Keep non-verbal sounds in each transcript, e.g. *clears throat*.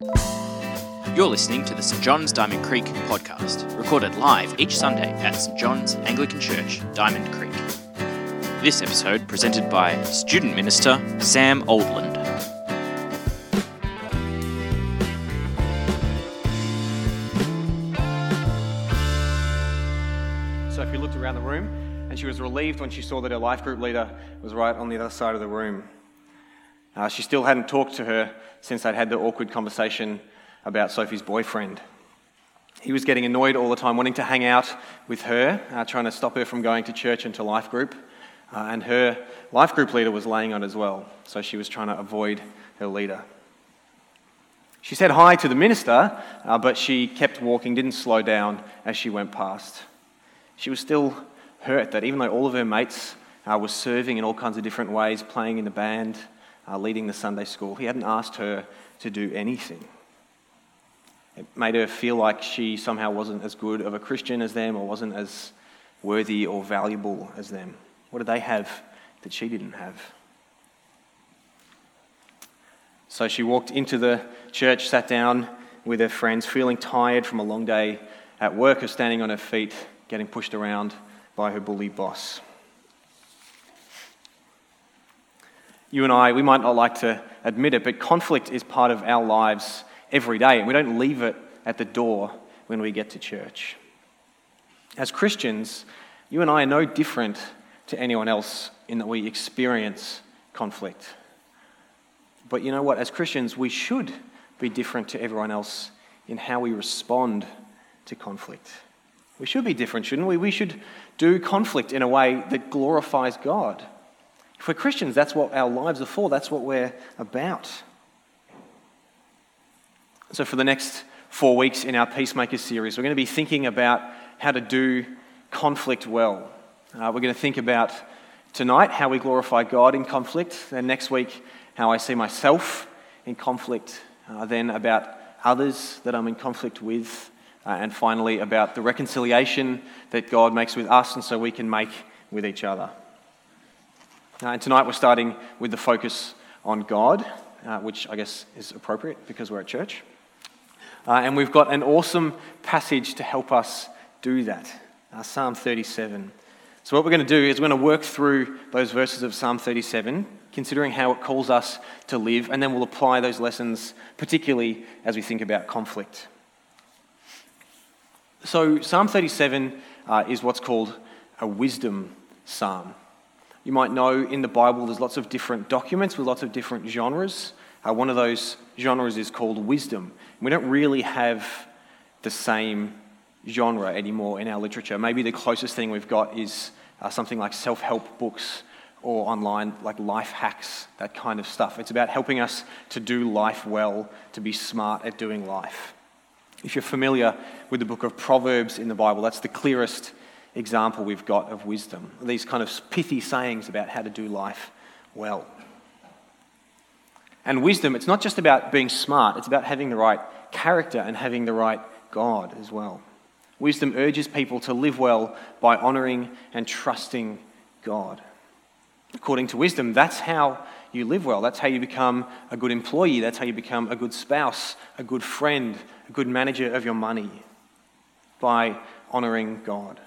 You're listening to the St John's Diamond Creek podcast, recorded live each Sunday at St John's Anglican Church, Diamond Creek. This episode presented by student minister Sam Oldland. So if you looked around the room, and she was relieved when she saw that her life group leader was right on the other side of the room. Uh, she still hadn't talked to her since they'd had the awkward conversation about Sophie's boyfriend. He was getting annoyed all the time, wanting to hang out with her, uh, trying to stop her from going to church and to life group. Uh, and her life group leader was laying on as well, so she was trying to avoid her leader. She said hi to the minister, uh, but she kept walking, didn't slow down as she went past. She was still hurt that even though all of her mates uh, were serving in all kinds of different ways, playing in the band, uh, leading the Sunday school, he hadn't asked her to do anything. It made her feel like she somehow wasn't as good of a Christian as them or wasn't as worthy or valuable as them. What did they have that she didn't have? So she walked into the church, sat down with her friends, feeling tired from a long day at work of standing on her feet, getting pushed around by her bully boss. You and I, we might not like to admit it, but conflict is part of our lives every day, and we don't leave it at the door when we get to church. As Christians, you and I are no different to anyone else in that we experience conflict. But you know what? As Christians, we should be different to everyone else in how we respond to conflict. We should be different, shouldn't we? We should do conflict in a way that glorifies God. We're Christians, that's what our lives are for, that's what we're about. So, for the next four weeks in our Peacemaker series, we're going to be thinking about how to do conflict well. Uh, we're going to think about tonight how we glorify God in conflict, then next week, how I see myself in conflict, uh, then about others that I'm in conflict with, uh, and finally about the reconciliation that God makes with us and so we can make with each other. Uh, and tonight we're starting with the focus on God, uh, which I guess is appropriate because we're at church. Uh, and we've got an awesome passage to help us do that uh, Psalm 37. So, what we're going to do is we're going to work through those verses of Psalm 37, considering how it calls us to live, and then we'll apply those lessons, particularly as we think about conflict. So, Psalm 37 uh, is what's called a wisdom psalm. You might know in the Bible there's lots of different documents with lots of different genres. Uh, one of those genres is called wisdom. We don't really have the same genre anymore in our literature. Maybe the closest thing we've got is uh, something like self help books or online, like life hacks, that kind of stuff. It's about helping us to do life well, to be smart at doing life. If you're familiar with the book of Proverbs in the Bible, that's the clearest example we've got of wisdom. These kind of pithy sayings about how to do life well. And wisdom, it's not just about being smart, it's about having the right character and having the right God as well. Wisdom urges people to live well by honouring and trusting God. According to wisdom, that's how you live well. That's how you become a good employee. That's how you become a good spouse, a good friend, a good manager of your money by honouring God.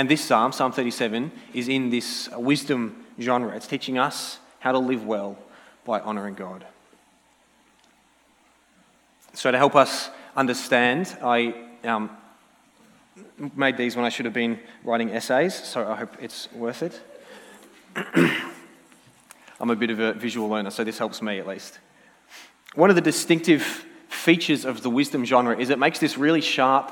And this psalm, Psalm 37, is in this wisdom genre. It's teaching us how to live well by honouring God. So, to help us understand, I um, made these when I should have been writing essays, so I hope it's worth it. *clears throat* I'm a bit of a visual learner, so this helps me at least. One of the distinctive features of the wisdom genre is it makes this really sharp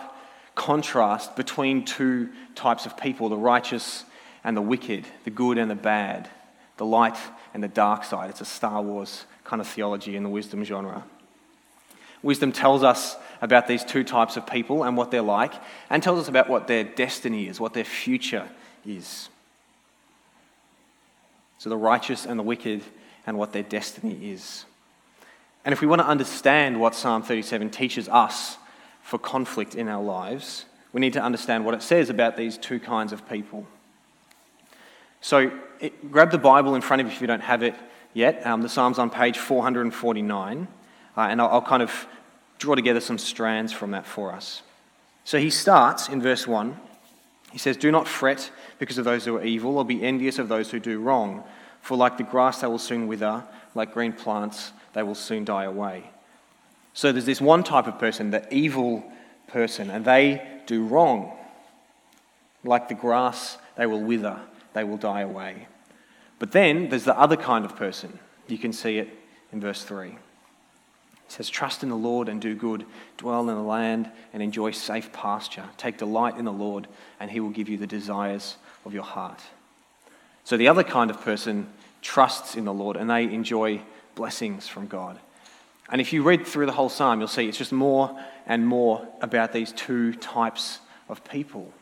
contrast between two types of people the righteous and the wicked, the good and the bad, the light and the dark side. It's a Star Wars kind of theology in the wisdom genre. Wisdom tells us about these two types of people and what they're like, and tells us about what their destiny is, what their future is. So, the righteous and the wicked, and what their destiny is. And if we want to understand what Psalm 37 teaches us for conflict in our lives, we need to understand what it says about these two kinds of people. So, it, grab the Bible in front of you if you don't have it yet. Um, the Psalm's on page 449, uh, and I'll, I'll kind of draw together some strands from that for us. So he starts in verse 1. He says, Do not fret because of those who are evil, or be envious of those who do wrong. For like the grass, they will soon wither, like green plants, they will soon die away. So there's this one type of person, the evil person, and they do wrong. Like the grass, they will wither, they will die away. But then there's the other kind of person. You can see it in verse 3. It says, Trust in the Lord and do good, dwell in the land and enjoy safe pasture. Take delight in the Lord, and he will give you the desires of your heart. So the other kind of person trusts in the Lord and they enjoy blessings from God. And if you read through the whole psalm, you'll see it's just more and more about these two types of people.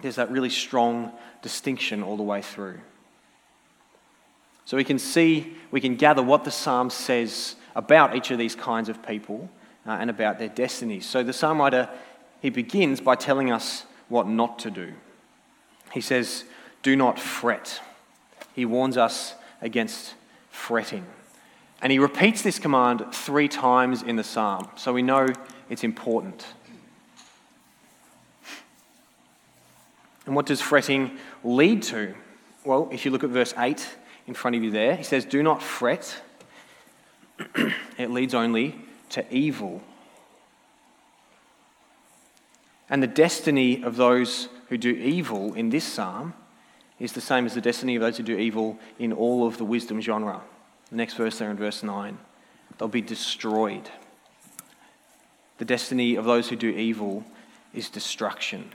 There's that really strong distinction all the way through. So we can see, we can gather what the psalm says about each of these kinds of people uh, and about their destinies. So the psalm writer, he begins by telling us what not to do. He says, Do not fret. He warns us against fretting. And he repeats this command three times in the psalm, so we know it's important. And what does fretting lead to? Well, if you look at verse 8, in front of you there. He says, Do not fret. *clears throat* it leads only to evil. And the destiny of those who do evil in this psalm is the same as the destiny of those who do evil in all of the wisdom genre. The next verse there in verse 9 they'll be destroyed. The destiny of those who do evil is destruction.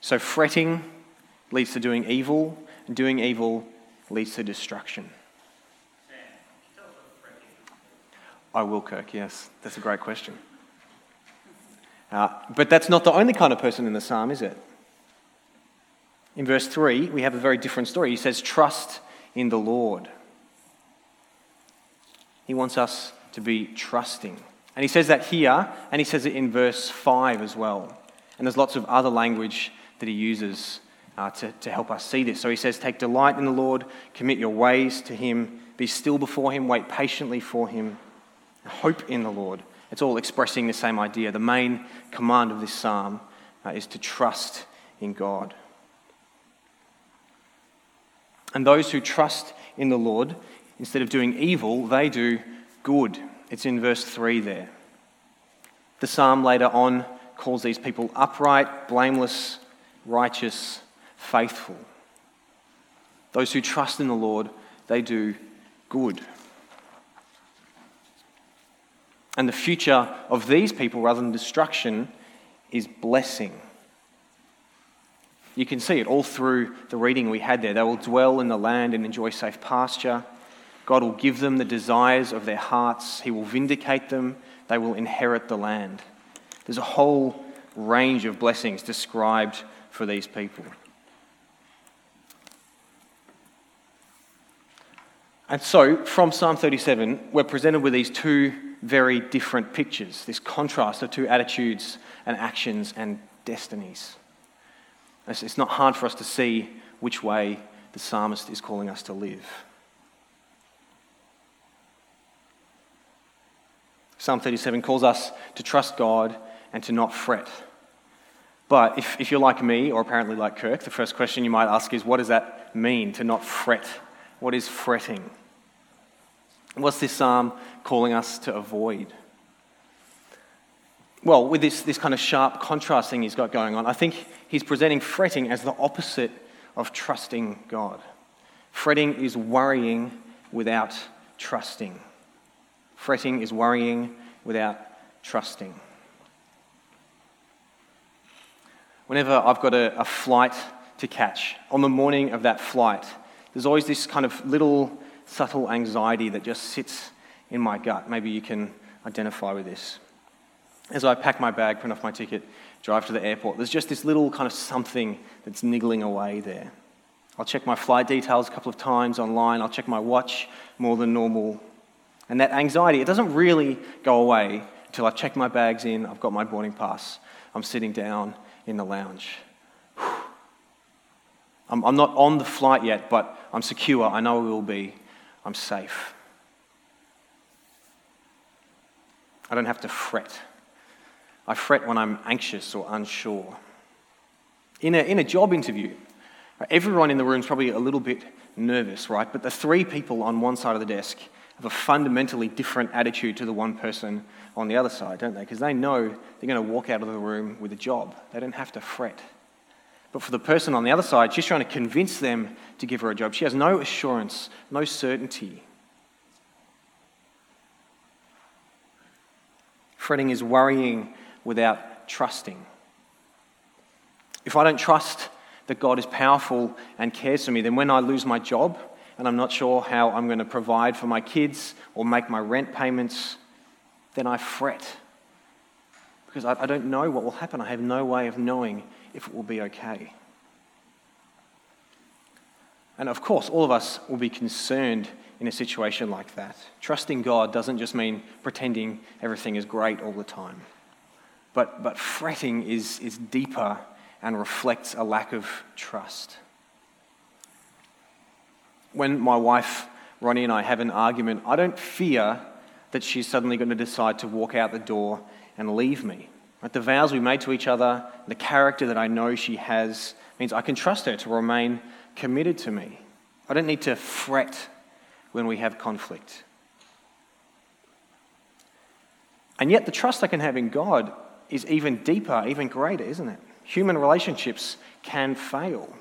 So, fretting leads to doing evil, and doing evil leads to destruction. I will, Kirk, yes. That's a great question. Uh, but that's not the only kind of person in the psalm, is it? In verse 3, we have a very different story. He says, Trust in the Lord. He wants us to be trusting. And he says that here, and he says it in verse 5 as well. And there's lots of other language that he uses uh, to, to help us see this. So he says, Take delight in the Lord, commit your ways to him, be still before him, wait patiently for him, hope in the Lord. It's all expressing the same idea. The main command of this psalm uh, is to trust in God. And those who trust in the Lord, instead of doing evil, they do good. It's in verse 3 there. The psalm later on calls these people upright, blameless, righteous, faithful. Those who trust in the Lord, they do good. And the future of these people, rather than destruction, is blessing. You can see it all through the reading we had there. They will dwell in the land and enjoy safe pasture. God will give them the desires of their hearts. He will vindicate them. They will inherit the land. There's a whole range of blessings described for these people. And so, from Psalm 37, we're presented with these two very different pictures this contrast of two attitudes and actions and destinies. It's not hard for us to see which way the psalmist is calling us to live. Psalm 37 calls us to trust God and to not fret. But if, if you're like me, or apparently like Kirk, the first question you might ask is what does that mean to not fret? What is fretting? What's this psalm calling us to avoid? Well, with this, this kind of sharp contrast thing he's got going on, I think he's presenting fretting as the opposite of trusting God. Fretting is worrying without trusting. Fretting is worrying without trusting. whenever I've got a, a flight to catch, on the morning of that flight, there's always this kind of little subtle anxiety that just sits in my gut. Maybe you can identify with this. As I pack my bag, print off my ticket, drive to the airport, there's just this little kind of something that's niggling away there. I'll check my flight details a couple of times online, I'll check my watch more than normal. And that anxiety, it doesn't really go away until I've checked my bags in, I've got my boarding pass, I'm sitting down, in the lounge. *sighs* I'm, I'm not on the flight yet, but I'm secure. I know I will be. I'm safe. I don't have to fret. I fret when I'm anxious or unsure. In a, in a job interview, everyone in the room is probably a little bit nervous, right? But the three people on one side of the desk have a fundamentally different attitude to the one person on the other side, don't they? Because they know they're going to walk out of the room with a job. They don't have to fret. But for the person on the other side, she's trying to convince them to give her a job. She has no assurance, no certainty. Fretting is worrying without trusting. If I don't trust that God is powerful and cares for me, then when I lose my job and I'm not sure how I'm going to provide for my kids or make my rent payments, then I fret because I, don't know what will happen. I have no way of knowing if it will be okay. And of course, all of us will be concerned in a situation like that. Trusting God doesn't just mean pretending everything is great all the time, but, but fretting is, is deeper and reflects a lack of trust. When my wife, Ronnie, and I have an argument, I don't fear that she's suddenly going to decide to walk out the door and leave me. The vows we made to each other, the character that I know she has, means I can trust her to remain committed to me. I don't need to fret when we have conflict. And yet, the trust I can have in God is even deeper, even greater, isn't it? Human relationships can fail.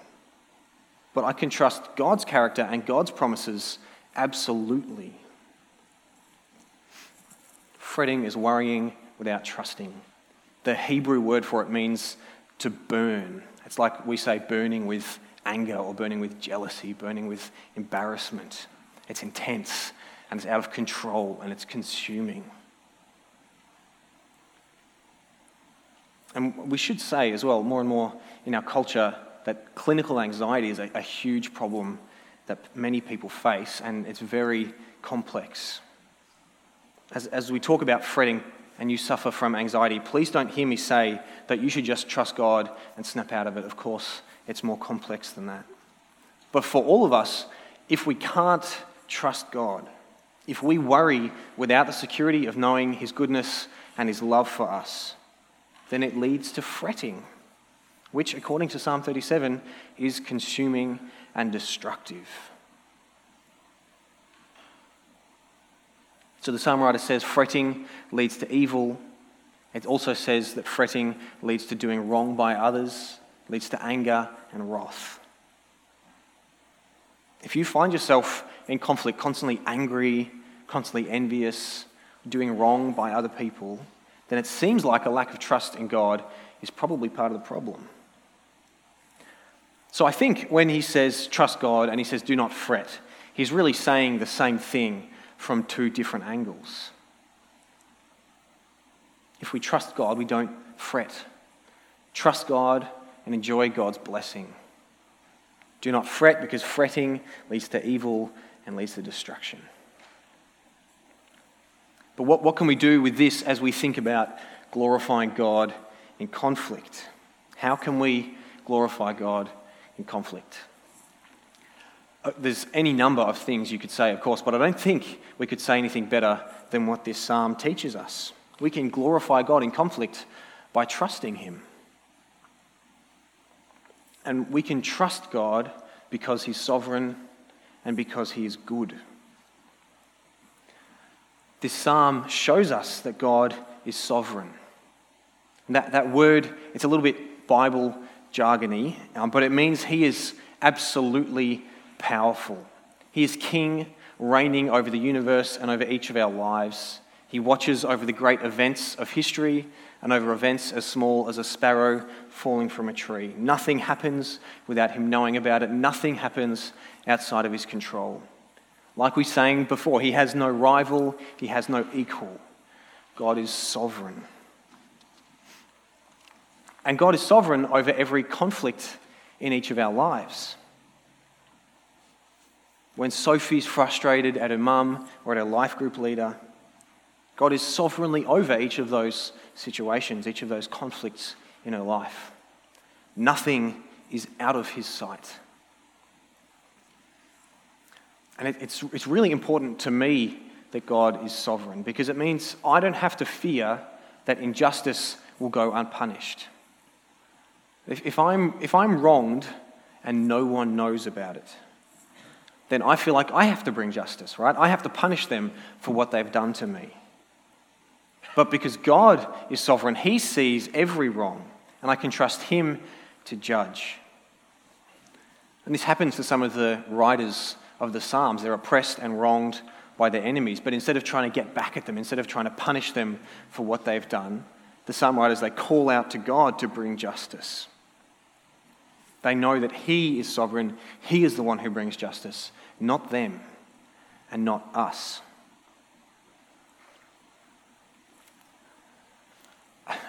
But I can trust God's character and God's promises absolutely. Fretting is worrying without trusting. The Hebrew word for it means to burn. It's like we say burning with anger or burning with jealousy, burning with embarrassment. It's intense and it's out of control and it's consuming. And we should say as well, more and more in our culture, that clinical anxiety is a, a huge problem that many people face and it's very complex as, as we talk about fretting and you suffer from anxiety, please don't hear me say that you should just trust God and snap out of it. Of course, it's more complex than that. But for all of us, if we can't trust God, if we worry without the security of knowing His goodness and His love for us, then it leads to fretting, which, according to Psalm 37, is consuming and destructive. So the psalm writer says fretting leads to evil. It also says that fretting leads to doing wrong by others, leads to anger and wrath. If you find yourself in conflict, constantly angry, constantly envious, doing wrong by other people, then it seems like a lack of trust in God is probably part of the problem. So I think when he says trust God and he says do not fret, he's really saying the same thing from two different angles. If we trust God, we don't fret. Trust God and enjoy God's blessing. Do not fret because fretting leads to evil and leads to destruction. But what, what can we do with this as we think about glorifying God in conflict? How can we glorify God in conflict? Uh, there's any number of things you could say, of course, but I don't think we could say anything better than what this psalm teaches us. We can glorify God in conflict by trusting Him. And we can trust God because He's sovereign and because He is good. This psalm shows us that God is sovereign. That, that word, it's a little bit Bible jargony, um, but it means He is absolutely powerful. He is king, reigning over the universe and over each of our lives. He watches over the great events of history and over events as small as a sparrow falling from a tree. Nothing happens without him knowing about it, nothing happens outside of his control. Like we sang before, he has no rival, he has no equal. God is sovereign. And God is sovereign over every conflict in each of our lives. When Sophie's frustrated at her mum or at her life group leader, God is sovereignly over each of those situations, each of those conflicts in her life. Nothing is out of his sight. And it, it's, it's really important to me that God is sovereign because it means I don't have to fear that injustice will go unpunished. If, if, I'm, if I'm wronged and no one knows about it, then I feel like I have to bring justice, right? I have to punish them for what they've done to me. But because God is sovereign, He sees every wrong, and I can trust Him to judge. And this happens to some of the writers of the Psalms. They're oppressed and wronged by their enemies, but instead of trying to get back at them, instead of trying to punish them for what they've done, the Psalm writers they call out to God to bring justice. They know that He is sovereign, He is the one who brings justice, not them and not us.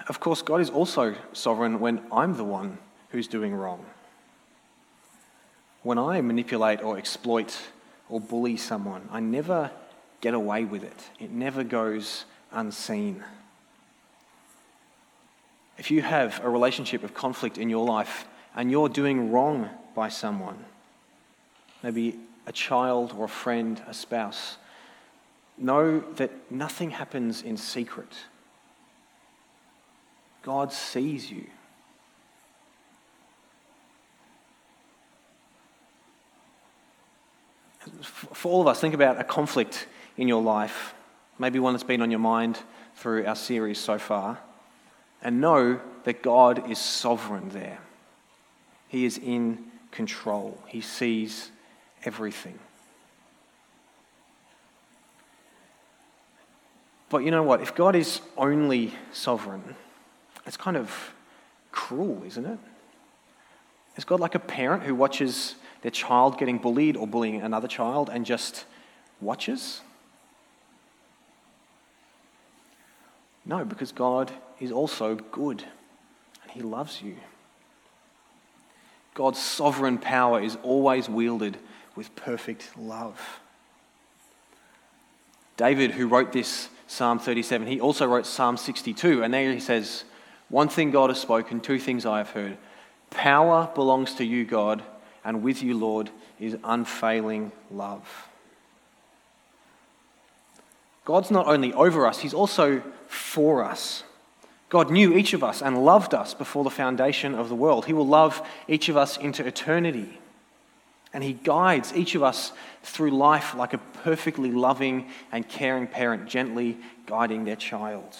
Of course, God is also sovereign when I'm the one who's doing wrong. When I manipulate or exploit or bully someone, I never get away with it, it never goes unseen. If you have a relationship of conflict in your life and you're doing wrong by someone, maybe a child or a friend, a spouse, know that nothing happens in secret. God sees you. For all of us, think about a conflict in your life, maybe one that's been on your mind through our series so far, and know that God is sovereign there. He is in control, He sees everything. But you know what? If God is only sovereign, it's kind of cruel, isn't it? Is God like a parent who watches their child getting bullied or bullying another child and just watches? No, because God is also good and He loves you. God's sovereign power is always wielded with perfect love. David, who wrote this Psalm 37, he also wrote Psalm 62, and there he says, one thing God has spoken, two things I have heard. Power belongs to you, God, and with you, Lord, is unfailing love. God's not only over us, He's also for us. God knew each of us and loved us before the foundation of the world. He will love each of us into eternity. And He guides each of us through life like a perfectly loving and caring parent, gently guiding their child.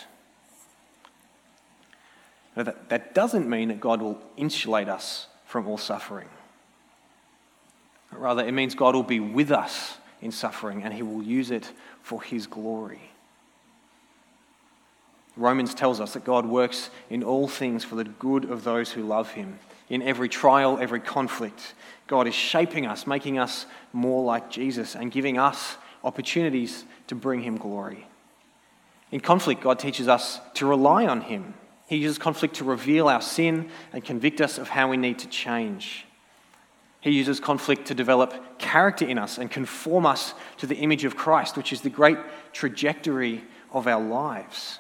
Now, that, that doesn't mean that God will insulate us from all suffering. Rather, it means God will be with us in suffering and he will use it for his glory. Romans tells us that God works in all things for the good of those who love him. In every trial, every conflict, God is shaping us, making us more like Jesus, and giving us opportunities to bring him glory. In conflict, God teaches us to rely on him he uses conflict to reveal our sin and convict us of how we need to change. He uses conflict to develop character in us and conform us to the image of Christ, which is the great trajectory of our lives.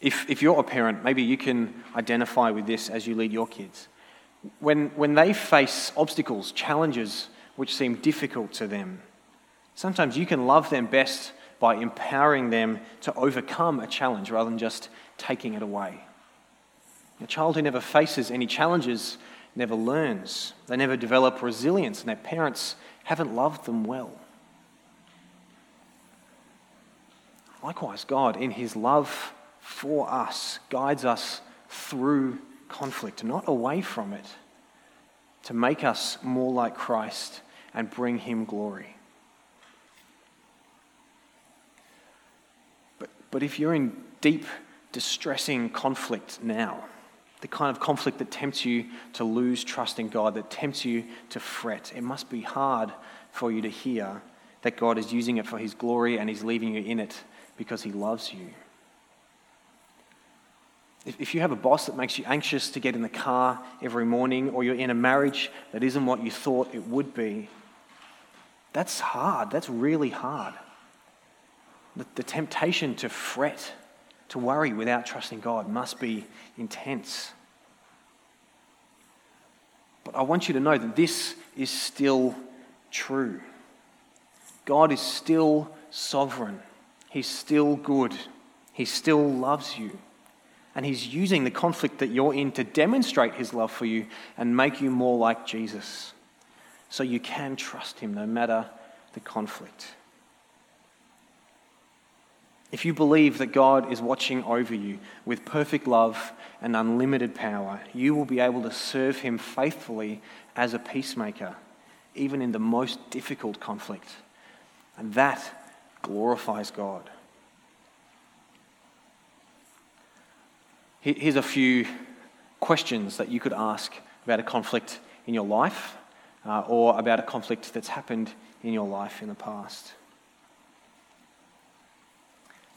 If, if you're a parent, maybe you can identify with this as you lead your kids. When, when they face obstacles, challenges which seem difficult to them, sometimes you can love them best by empowering them to overcome a challenge rather than just taking it away. A child who never faces any challenges never learns. They never develop resilience, and their parents haven't loved them well. Likewise, God, in His love for us, guides us through conflict, not away from it, to make us more like Christ and bring Him glory. But but if you're in deep, distressing conflict now, the kind of conflict that tempts you to lose trust in God, that tempts you to fret, it must be hard for you to hear that God is using it for His glory and He's leaving you in it because He loves you. If, you have a boss that makes you anxious to get in the car every morning, or you're in a marriage that isn't what you thought it would be, that's hard. That's really hard the, temptation to fret, to worry without trusting God must be intense. But I want you to know that this is still true. God is still sovereign, He's still good, He still loves you. And He's using the conflict that you're in to demonstrate His love for you and make you more like Jesus. So you can trust Him no matter the conflict. If you believe that God is watching over you with perfect love and unlimited power, you will be able to serve Him faithfully as a peacemaker, even in the most difficult conflict. And that glorifies God. Here's a few questions that you could ask about a conflict in your life uh, or about a conflict that's happened in your life in the past.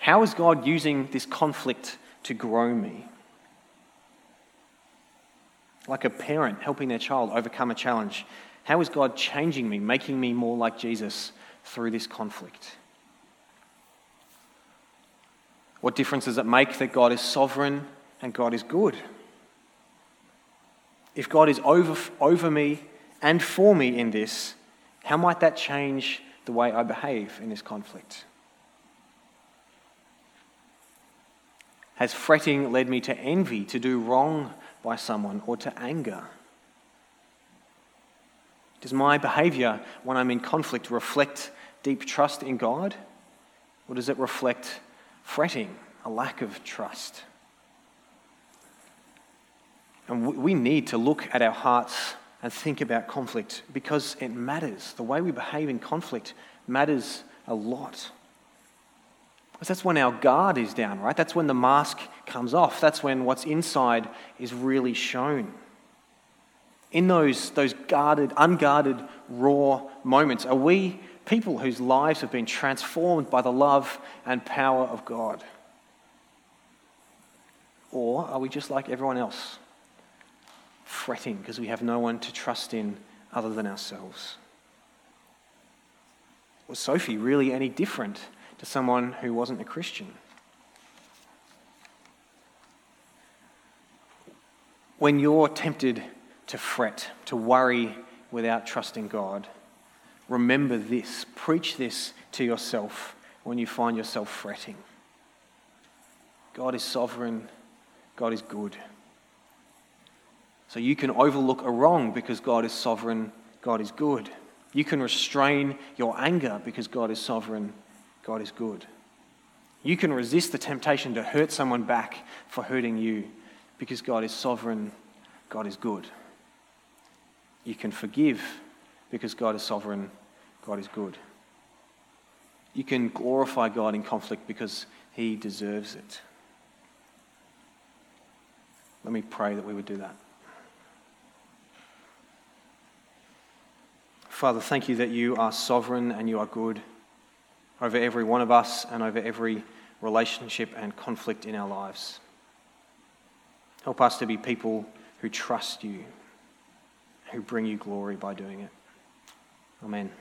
How is God using this conflict to grow me? Like a parent helping their child overcome a challenge. How is God changing me, making me more like Jesus through this conflict? What difference does it make that God is sovereign and God is good? If God is over, over me and for me in this, how might that change the way I behave in this conflict? Has fretting led me to envy, to do wrong by someone, or to anger? Does my behavior when I'm in conflict reflect deep trust in God? Or does it reflect fretting, a lack of trust? And we need to look at our hearts and think about conflict because it matters. The way we behave in conflict matters a lot. Because that's when our guard is down, right? That's when the mask comes off. That's when what's inside is really shown. In those, those guarded, unguarded, raw moments, are we people whose lives have been transformed by the love and power of God? Or are we just like everyone else, fretting because we have no one to trust in other than ourselves? Was Sophie really any different to someone who wasn't a Christian. When you're tempted to fret, to worry without trusting God, remember this. Preach this to yourself when you find yourself fretting. God is sovereign, God is good. So you can overlook a wrong because God is sovereign, God is good. You can restrain your anger because God is sovereign, God is good. You can resist the temptation to hurt someone back for hurting you because God is sovereign, God is good. You can forgive because God is sovereign, God is good. You can glorify God in conflict because he deserves it. Let me pray that we would do that. Father, thank you that you are sovereign and you are good over every one of us and over every relationship and conflict in our lives. Help us to be people who trust you, who bring you glory by doing it. Amen.